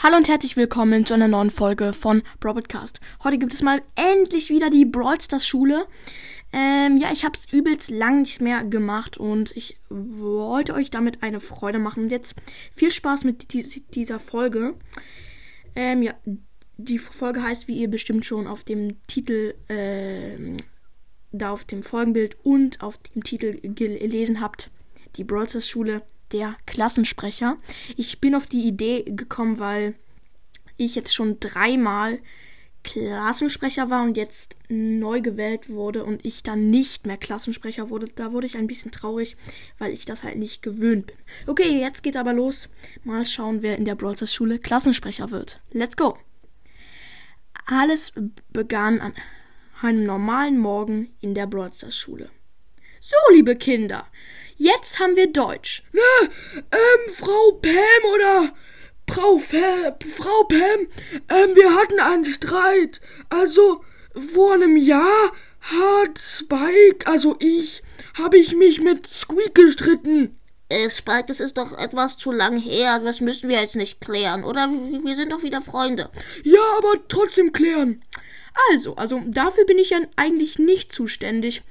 Hallo und herzlich willkommen zu einer neuen Folge von Broadcast. Heute gibt es mal endlich wieder die Brawl Stars Schule. Ähm, ja, ich habe es übelst lang nicht mehr gemacht und ich wollte euch damit eine Freude machen. Und jetzt viel Spaß mit dieser Folge. Ähm, ja, die Folge heißt, wie ihr bestimmt schon auf dem Titel, äh, da auf dem Folgenbild und auf dem Titel gelesen habt, die Brawl Stars Schule der Klassensprecher. Ich bin auf die Idee gekommen, weil ich jetzt schon dreimal Klassensprecher war und jetzt neu gewählt wurde und ich dann nicht mehr Klassensprecher wurde. Da wurde ich ein bisschen traurig, weil ich das halt nicht gewöhnt bin. Okay, jetzt geht aber los. Mal schauen, wer in der Brawlers Schule Klassensprecher wird. Let's go! Alles begann an einem normalen Morgen in der Brawlstars Schule. So, liebe Kinder, Jetzt haben wir Deutsch. Na, ähm, Frau Pam oder Frau, Fa Frau Pam, ähm, wir hatten einen Streit. Also, vor einem Jahr hat Spike, also ich, habe ich mich mit Squeak gestritten. Äh, Spike, das ist doch etwas zu lang her. Das müssen wir jetzt nicht klären, oder? Wir sind doch wieder Freunde. Ja, aber trotzdem klären. Also, also dafür bin ich ja eigentlich nicht zuständig.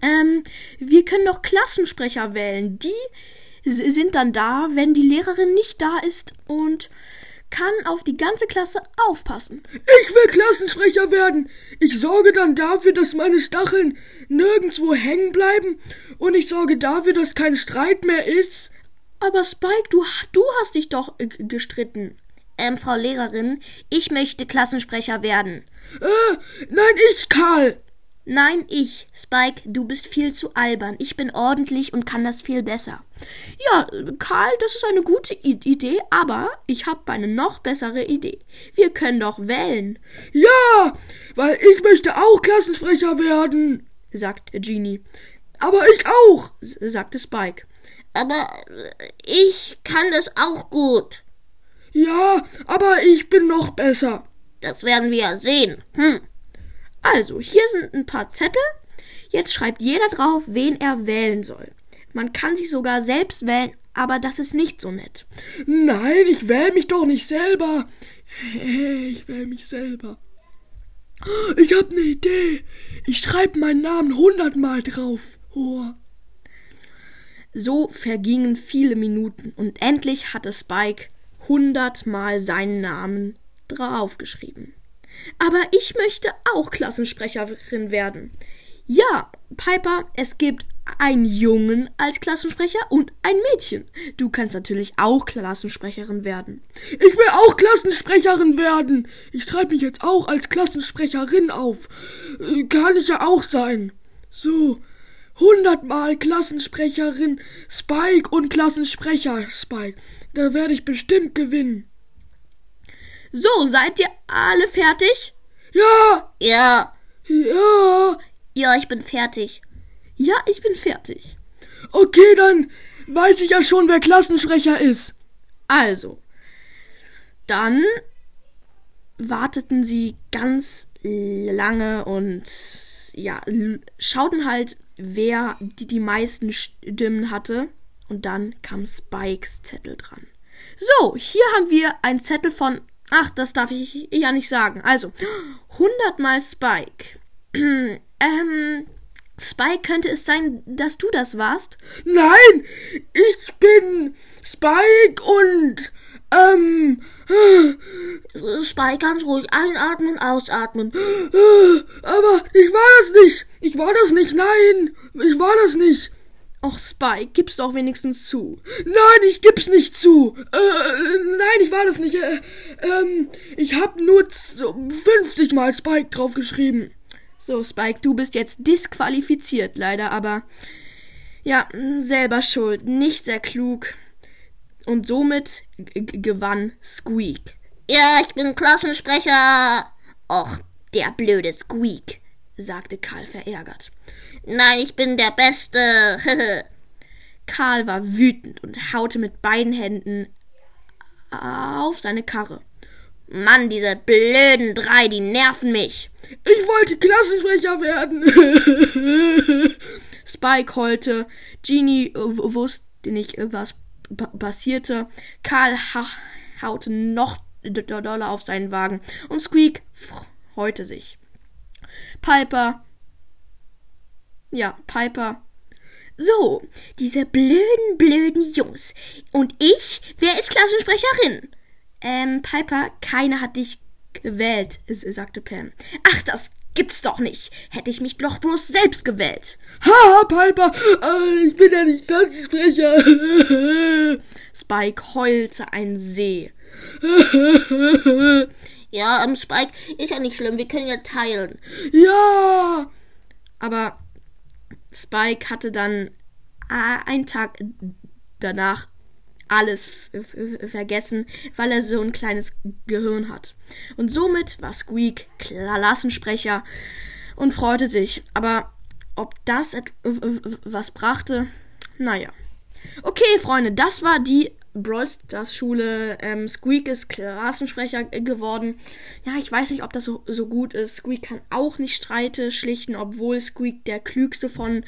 Ähm, wir können noch Klassensprecher wählen. Die sind dann da, wenn die Lehrerin nicht da ist und kann auf die ganze Klasse aufpassen. Ich will Klassensprecher werden. Ich sorge dann dafür, dass meine Stacheln nirgendwo hängen bleiben und ich sorge dafür, dass kein Streit mehr ist. Aber Spike, du, du hast dich doch äh, gestritten. Ähm, Frau Lehrerin, ich möchte Klassensprecher werden. Äh, nein, ich, Karl. Nein, ich. Spike, du bist viel zu albern. Ich bin ordentlich und kann das viel besser. Ja, Karl, das ist eine gute I Idee, aber ich habe eine noch bessere Idee. Wir können doch wählen. Ja, weil ich möchte auch Klassensprecher werden, sagt Genie. Aber ich auch, sagte Spike. Aber ich kann das auch gut. Ja, aber ich bin noch besser. Das werden wir sehen. Hm. Also, hier sind ein paar Zettel. Jetzt schreibt jeder drauf, wen er wählen soll. Man kann sich sogar selbst wählen, aber das ist nicht so nett. Nein, ich wähle mich doch nicht selber. Ich wähle mich selber. Ich hab ne Idee. Ich schreibe meinen Namen hundertmal drauf. Oh. So vergingen viele Minuten und endlich hatte Spike hundertmal seinen Namen draufgeschrieben. Aber ich möchte auch Klassensprecherin werden. Ja, Piper, es gibt einen Jungen als Klassensprecher und ein Mädchen. Du kannst natürlich auch Klassensprecherin werden. Ich will auch Klassensprecherin werden. Ich schreibe mich jetzt auch als Klassensprecherin auf. Äh, kann ich ja auch sein. So, hundertmal Klassensprecherin Spike und Klassensprecher Spike. Da werde ich bestimmt gewinnen. So, seid ihr alle fertig? Ja! Ja! Ja! Ja, ich bin fertig. Ja, ich bin fertig. Okay, dann weiß ich ja schon, wer Klassensprecher ist. Also, dann warteten sie ganz lange und ja, schauten halt, wer die, die meisten Stimmen hatte. Und dann kam Spikes Zettel dran. So, hier haben wir einen Zettel von Ach, das darf ich ja nicht sagen. Also, 100 mal Spike. ähm, Spike, könnte es sein, dass du das warst? Nein, ich bin Spike und, ähm, Spike, ganz ruhig einatmen, ausatmen. Aber ich war das nicht. Ich war das nicht. Nein, ich war das nicht. Och, Spike, gib's doch wenigstens zu. Nein, ich gib's nicht zu. Äh, nein, ich war das nicht. Äh, ähm, ich hab nur 50 Mal Spike draufgeschrieben. So, Spike, du bist jetzt disqualifiziert, leider, aber ja, selber schuld, nicht sehr klug. Und somit gewann Squeak. Ja, ich bin Klassensprecher. Och, der blöde Squeak, sagte Karl verärgert. Nein, ich bin der Beste. Karl war wütend und haute mit beiden Händen auf seine Karre. Mann, diese blöden drei, die nerven mich. Ich wollte Klassensprecher werden. Spike heulte. Genie wusste nicht, was passierte. Karl ha haute noch doller auf seinen Wagen und Squeak freute sich. Piper. Ja, Piper. So, diese blöden, blöden Jungs. Und ich, wer ist Klassensprecherin? Ähm, Piper, keiner hat dich gewählt, sagte Pam. Ach, das gibt's doch nicht. Hätte ich mich doch bloß selbst gewählt. Haha, Piper, äh, ich bin ja nicht Klassensprecher. Spike heulte ein See. ja, ähm, Spike, ist ja nicht schlimm, wir können ja teilen. Ja! Aber Spike hatte dann äh, einen Tag danach alles vergessen, weil er so ein kleines Gehirn hat. Und somit war Squeak Klassensprecher und freute sich. Aber ob das etwas brachte, naja. Okay, Freunde, das war die Brawl Stars Schule. Ähm, Squeak ist Klassensprecher geworden. Ja, ich weiß nicht, ob das so, so gut ist. Squeak kann auch nicht Streite schlichten, obwohl Squeak der klügste von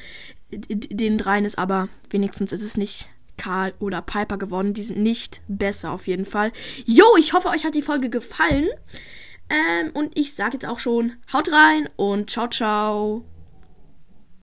den dreien ist. Aber wenigstens ist es nicht Karl oder Piper geworden. Die sind nicht besser auf jeden Fall. Jo, ich hoffe, euch hat die Folge gefallen. Ähm, und ich sage jetzt auch schon, haut rein und ciao, ciao.